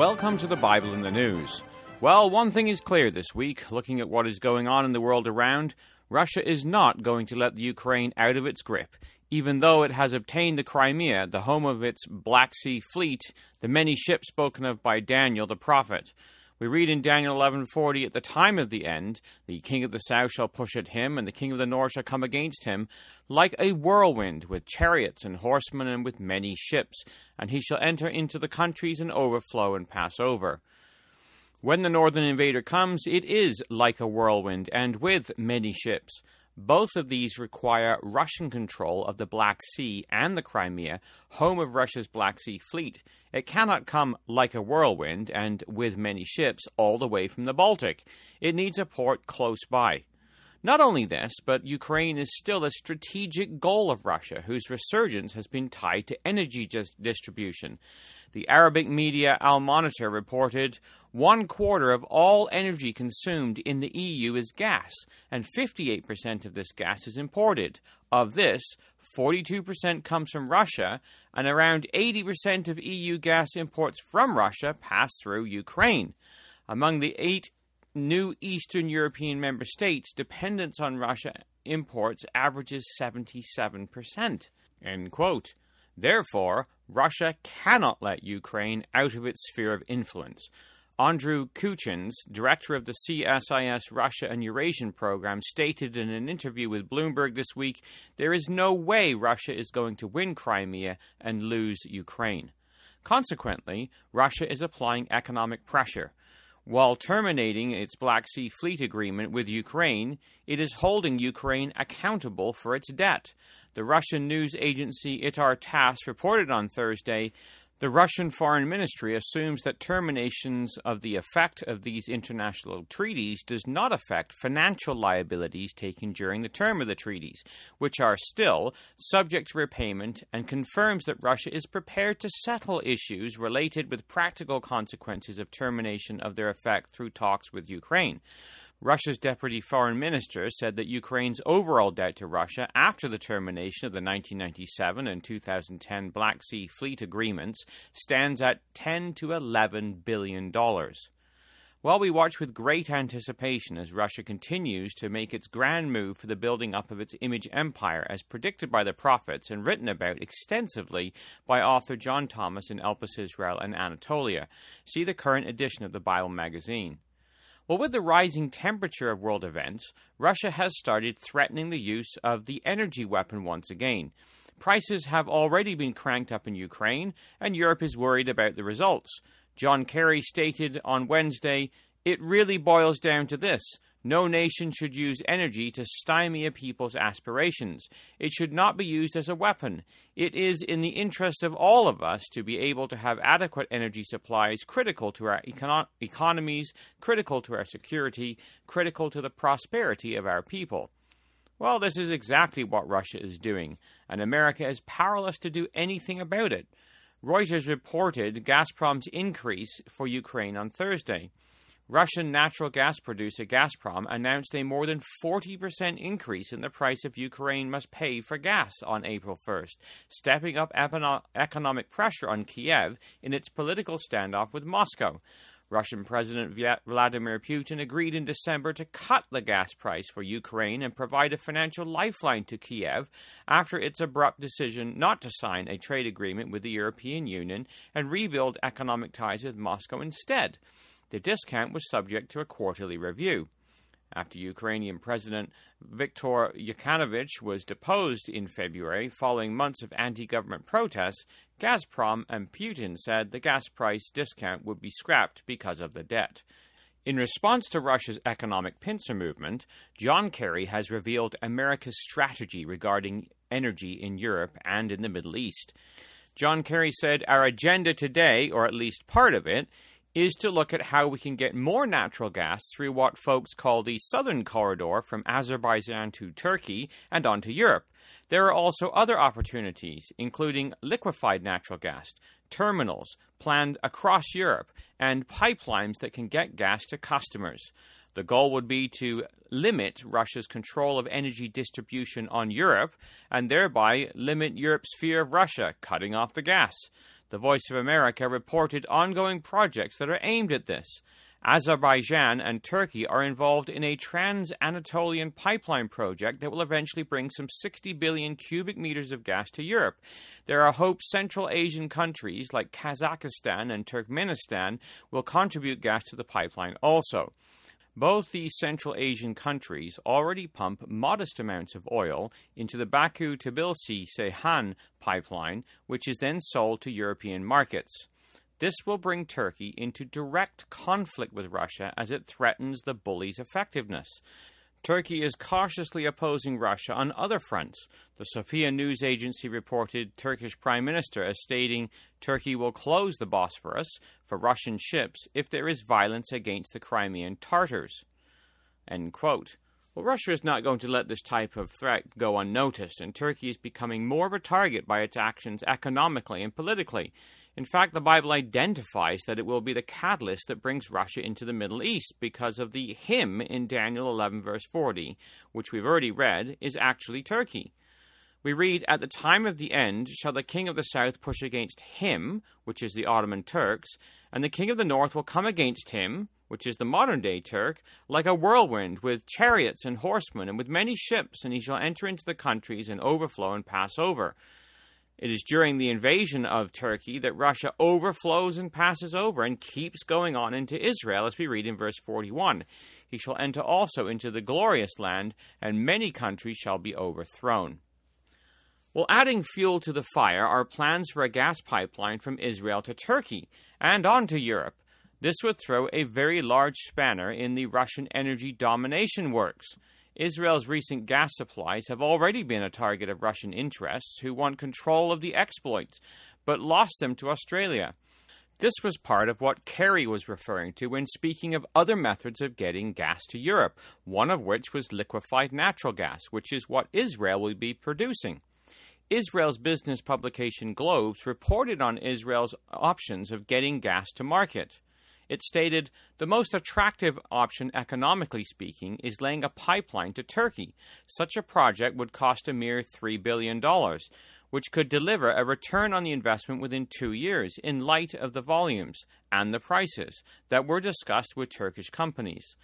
Welcome to the Bible in the News. Well, one thing is clear this week, looking at what is going on in the world around Russia is not going to let the Ukraine out of its grip, even though it has obtained the Crimea, the home of its Black Sea fleet, the many ships spoken of by Daniel the prophet. We read in Daniel 11:40, "At the time of the end, the king of the south shall push at him, and the king of the north shall come against him, like a whirlwind, with chariots and horsemen, and with many ships, and he shall enter into the countries and overflow and pass over." When the northern invader comes, it is like a whirlwind, and with many ships. Both of these require Russian control of the Black Sea and the Crimea, home of Russia's Black Sea fleet. It cannot come like a whirlwind and with many ships all the way from the Baltic. It needs a port close by. Not only this, but Ukraine is still a strategic goal of Russia, whose resurgence has been tied to energy distribution. The Arabic media Al Monitor reported one quarter of all energy consumed in the EU is gas, and 58% of this gas is imported. Of this, 42% comes from Russia, and around 80% of EU gas imports from Russia pass through Ukraine. Among the eight new Eastern European member states, dependence on Russia imports averages 77%. End quote. Therefore, Russia cannot let Ukraine out of its sphere of influence. Andrew Kuchins, director of the CSIS Russia and Eurasian program, stated in an interview with Bloomberg this week there is no way Russia is going to win Crimea and lose Ukraine. Consequently, Russia is applying economic pressure. While terminating its Black Sea Fleet agreement with Ukraine, it is holding Ukraine accountable for its debt. The Russian news agency Itar TASS reported on Thursday the Russian Foreign Ministry assumes that terminations of the effect of these international treaties does not affect financial liabilities taken during the term of the treaties, which are still subject to repayment, and confirms that Russia is prepared to settle issues related with practical consequences of termination of their effect through talks with Ukraine. Russia's deputy foreign minister said that Ukraine's overall debt to Russia after the termination of the 1997 and 2010 Black Sea Fleet agreements stands at 10 to 11 billion dollars. While we watch with great anticipation as Russia continues to make its grand move for the building up of its image empire, as predicted by the prophets and written about extensively by author John Thomas in Elpis Israel and Anatolia, see the current edition of the Bible magazine. Well, with the rising temperature of world events, Russia has started threatening the use of the energy weapon once again. Prices have already been cranked up in Ukraine, and Europe is worried about the results. John Kerry stated on Wednesday, It really boils down to this. No nation should use energy to stymie a people's aspirations. It should not be used as a weapon. It is in the interest of all of us to be able to have adequate energy supplies critical to our econo- economies, critical to our security, critical to the prosperity of our people. Well, this is exactly what Russia is doing, and America is powerless to do anything about it. Reuters reported Gazprom's increase for Ukraine on Thursday. Russian natural gas producer Gazprom announced a more than 40% increase in the price of Ukraine must pay for gas on April 1st, stepping up economic pressure on Kiev in its political standoff with Moscow. Russian President Vladimir Putin agreed in December to cut the gas price for Ukraine and provide a financial lifeline to Kiev after its abrupt decision not to sign a trade agreement with the European Union and rebuild economic ties with Moscow instead the discount was subject to a quarterly review. After Ukrainian President Viktor Yanukovych was deposed in February following months of anti government protests, Gazprom and Putin said the gas price discount would be scrapped because of the debt. In response to Russia's economic pincer movement, John Kerry has revealed America's strategy regarding energy in Europe and in the Middle East. John Kerry said, Our agenda today, or at least part of it, is to look at how we can get more natural gas through what folks call the Southern Corridor from Azerbaijan to Turkey and onto Europe. There are also other opportunities, including liquefied natural gas, terminals planned across Europe, and pipelines that can get gas to customers. The goal would be to limit Russia's control of energy distribution on Europe and thereby limit Europe's fear of Russia cutting off the gas. The Voice of America reported ongoing projects that are aimed at this. Azerbaijan and Turkey are involved in a trans Anatolian pipeline project that will eventually bring some 60 billion cubic meters of gas to Europe. There are hopes Central Asian countries like Kazakhstan and Turkmenistan will contribute gas to the pipeline also. Both these Central Asian countries already pump modest amounts of oil into the Baku Tbilisi Ceyhan pipeline, which is then sold to European markets. This will bring Turkey into direct conflict with Russia as it threatens the bully's effectiveness. Turkey is cautiously opposing Russia on other fronts. The Sofia news agency reported Turkish Prime Minister as stating Turkey will close the Bosphorus for Russian ships if there is violence against the Crimean Tartars. End quote. Well, Russia is not going to let this type of threat go unnoticed, and Turkey is becoming more of a target by its actions economically and politically. In fact, the Bible identifies that it will be the catalyst that brings Russia into the Middle East because of the him in Daniel 11, verse 40, which we've already read, is actually Turkey. We read, At the time of the end shall the king of the south push against him, which is the Ottoman Turks, and the king of the north will come against him, which is the modern day Turk, like a whirlwind, with chariots and horsemen, and with many ships, and he shall enter into the countries and overflow and pass over. It is during the invasion of Turkey that Russia overflows and passes over and keeps going on into Israel, as we read in verse 41. He shall enter also into the glorious land, and many countries shall be overthrown. Well, adding fuel to the fire are plans for a gas pipeline from Israel to Turkey and on to Europe. This would throw a very large spanner in the Russian energy domination works. Israel's recent gas supplies have already been a target of Russian interests who want control of the exploits, but lost them to Australia. This was part of what Kerry was referring to when speaking of other methods of getting gas to Europe, one of which was liquefied natural gas, which is what Israel will be producing. Israel's business publication Globes reported on Israel's options of getting gas to market. It stated the most attractive option, economically speaking, is laying a pipeline to Turkey. Such a project would cost a mere $3 billion, which could deliver a return on the investment within two years in light of the volumes and the prices that were discussed with Turkish companies.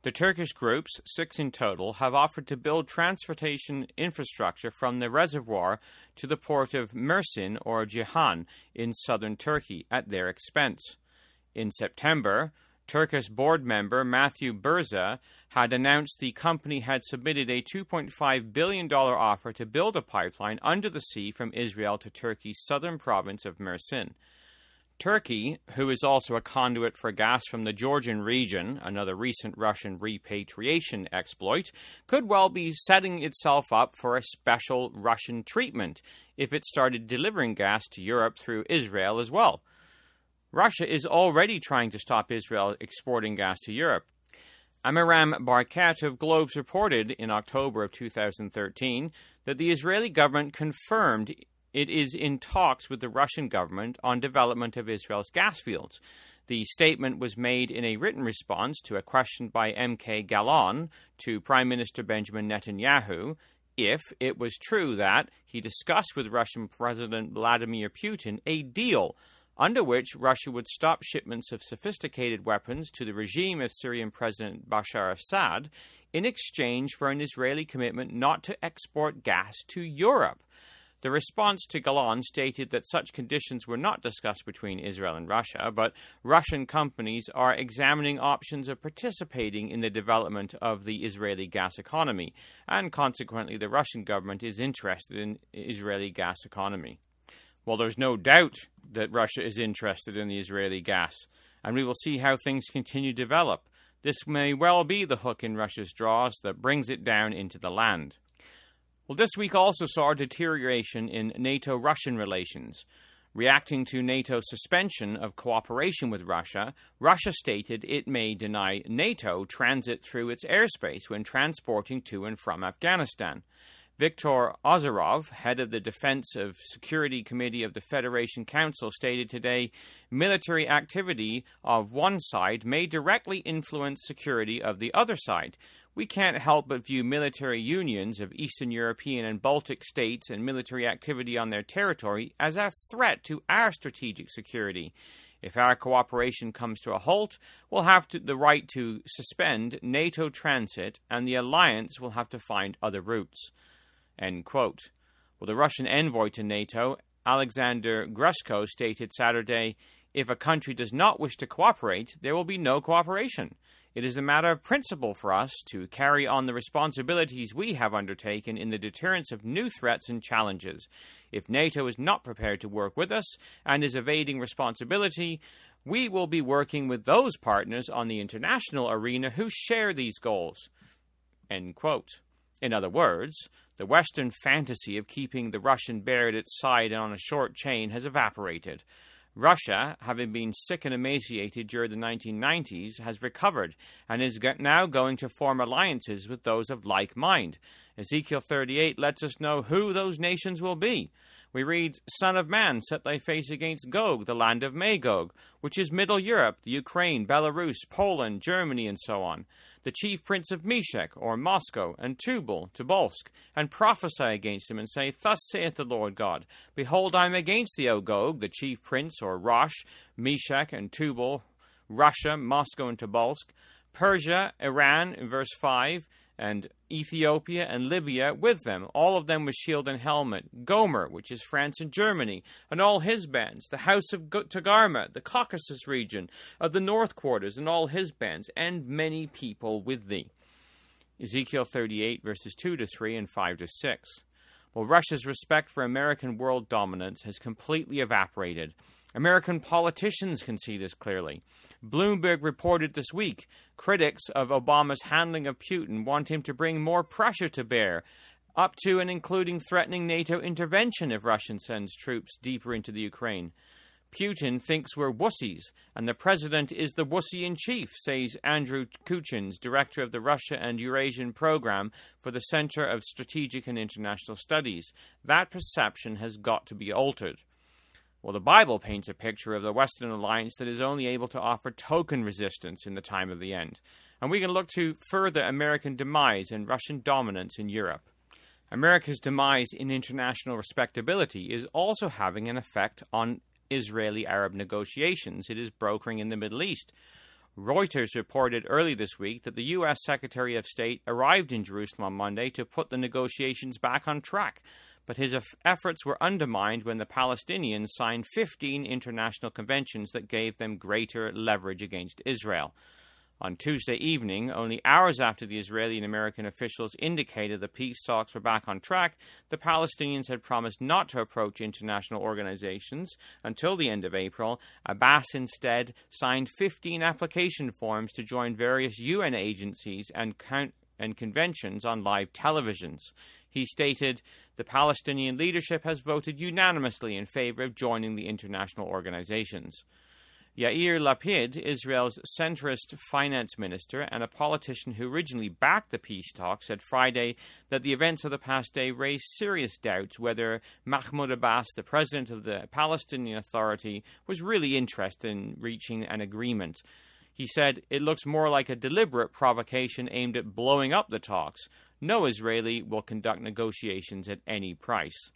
The Turkish groups, six in total, have offered to build transportation infrastructure from the reservoir to the port of Mersin or Ceyhan in southern Turkey at their expense. In September, Turkish board member Matthew Burza had announced the company had submitted a $2.5 billion offer to build a pipeline under the sea from Israel to Turkey's southern province of Mersin. Turkey, who is also a conduit for gas from the Georgian region, another recent Russian repatriation exploit, could well be setting itself up for a special Russian treatment if it started delivering gas to Europe through Israel as well. Russia is already trying to stop Israel exporting gas to Europe. Amiram Barkat of Globes reported in October of 2013 that the Israeli government confirmed it is in talks with the Russian government on development of Israel's gas fields. The statement was made in a written response to a question by MK Galon to Prime Minister Benjamin Netanyahu if it was true that he discussed with Russian President Vladimir Putin a deal under which Russia would stop shipments of sophisticated weapons to the regime of Syrian President Bashar Assad in exchange for an Israeli commitment not to export gas to Europe. The response to Galon stated that such conditions were not discussed between Israel and Russia, but Russian companies are examining options of participating in the development of the Israeli gas economy, and consequently, the Russian government is interested in Israeli gas economy. Well, there's no doubt that Russia is interested in the Israeli gas, and we will see how things continue to develop. This may well be the hook in Russia's draws that brings it down into the land. Well, this week also saw a deterioration in NATO Russian relations. Reacting to NATO's suspension of cooperation with Russia, Russia stated it may deny NATO transit through its airspace when transporting to and from Afghanistan. Viktor Ozerov, head of the Defense of Security Committee of the Federation Council, stated today military activity of one side may directly influence security of the other side. We can't help but view military unions of Eastern European and Baltic states and military activity on their territory as a threat to our strategic security. If our cooperation comes to a halt, we'll have to, the right to suspend NATO transit, and the alliance will have to find other routes. End quote. Well, the Russian envoy to NATO, Alexander Grushko, stated Saturday if a country does not wish to cooperate, there will be no cooperation. It is a matter of principle for us to carry on the responsibilities we have undertaken in the deterrence of new threats and challenges. If NATO is not prepared to work with us and is evading responsibility, we will be working with those partners on the international arena who share these goals. In other words, the Western fantasy of keeping the Russian bear at its side and on a short chain has evaporated. Russia, having been sick and emaciated during the 1990s, has recovered and is now going to form alliances with those of like mind. Ezekiel 38 lets us know who those nations will be. We read, Son of man, set thy face against Gog, the land of Magog, which is Middle Europe, the Ukraine, Belarus, Poland, Germany, and so on the chief prince of Meshech, or Moscow, and Tubal, Tobolsk, and prophesy against him, and say, Thus saith the Lord God, Behold, I am against thee, O Gog, the chief prince, or Rosh, Meshech, and Tubal, Russia, Moscow, and Tobolsk, Persia, Iran, in verse 5, and Ethiopia and Libya with them, all of them with shield and helmet. Gomer, which is France and Germany, and all his bands. The house of Togarmah, the Caucasus region, of the north quarters, and all his bands, and many people with thee. Ezekiel 38, verses 2 to 3 and 5 to 6. Well, Russia's respect for American world dominance has completely evaporated. American politicians can see this clearly. Bloomberg reported this week critics of Obama's handling of Putin want him to bring more pressure to bear, up to and including threatening NATO intervention if Russia sends troops deeper into the Ukraine. Putin thinks we're wussies, and the president is the wussy in chief, says Andrew Kuchins, director of the Russia and Eurasian program for the Center of Strategic and International Studies. That perception has got to be altered. Well, the Bible paints a picture of the Western alliance that is only able to offer token resistance in the time of the end. And we can look to further American demise and Russian dominance in Europe. America's demise in international respectability is also having an effect on Israeli Arab negotiations it is brokering in the Middle East. Reuters reported early this week that the U.S. Secretary of State arrived in Jerusalem on Monday to put the negotiations back on track but his efforts were undermined when the Palestinians signed 15 international conventions that gave them greater leverage against Israel. On Tuesday evening, only hours after the Israeli and American officials indicated the peace talks were back on track, the Palestinians had promised not to approach international organizations until the end of April. Abbas instead signed 15 application forms to join various UN agencies and, con- and conventions on live televisions. He stated, The Palestinian leadership has voted unanimously in favor of joining the international organizations. Yair Lapid, Israel's centrist finance minister and a politician who originally backed the peace talks, said Friday that the events of the past day raised serious doubts whether Mahmoud Abbas, the president of the Palestinian Authority, was really interested in reaching an agreement. He said it looks more like a deliberate provocation aimed at blowing up the talks. No Israeli will conduct negotiations at any price.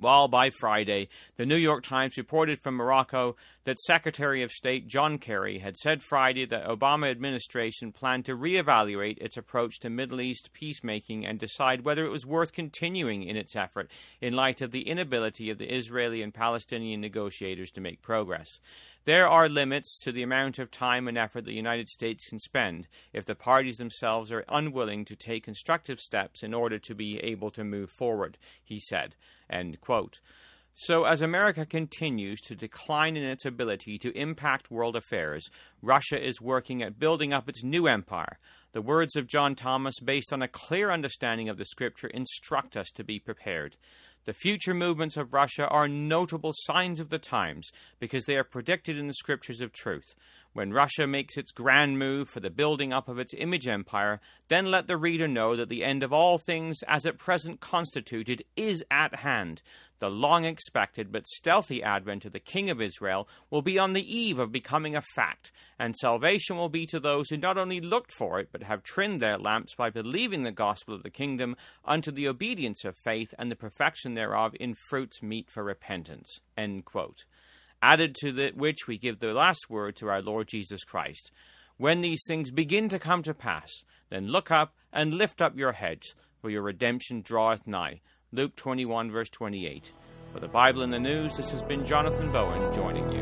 Well, by Friday, the New York Times reported from Morocco that Secretary of State John Kerry had said Friday that the Obama administration planned to reevaluate its approach to Middle East peacemaking and decide whether it was worth continuing in its effort in light of the inability of the Israeli and Palestinian negotiators to make progress. There are limits to the amount of time and effort the United States can spend if the parties themselves are unwilling to take constructive steps in order to be able to move forward, he said. So, as America continues to decline in its ability to impact world affairs, Russia is working at building up its new empire. The words of John Thomas, based on a clear understanding of the scripture, instruct us to be prepared. The future movements of Russia are notable signs of the times because they are predicted in the scriptures of truth. When Russia makes its grand move for the building up of its image empire, then let the reader know that the end of all things as at present constituted is at hand. The long expected but stealthy advent of the King of Israel will be on the eve of becoming a fact, and salvation will be to those who not only looked for it, but have trimmed their lamps by believing the gospel of the kingdom unto the obedience of faith and the perfection thereof in fruits meet for repentance. Added to the, which we give the last word to our Lord Jesus Christ. When these things begin to come to pass, then look up and lift up your heads, for your redemption draweth nigh. Luke 21, verse 28. For the Bible in the News, this has been Jonathan Bowen joining you.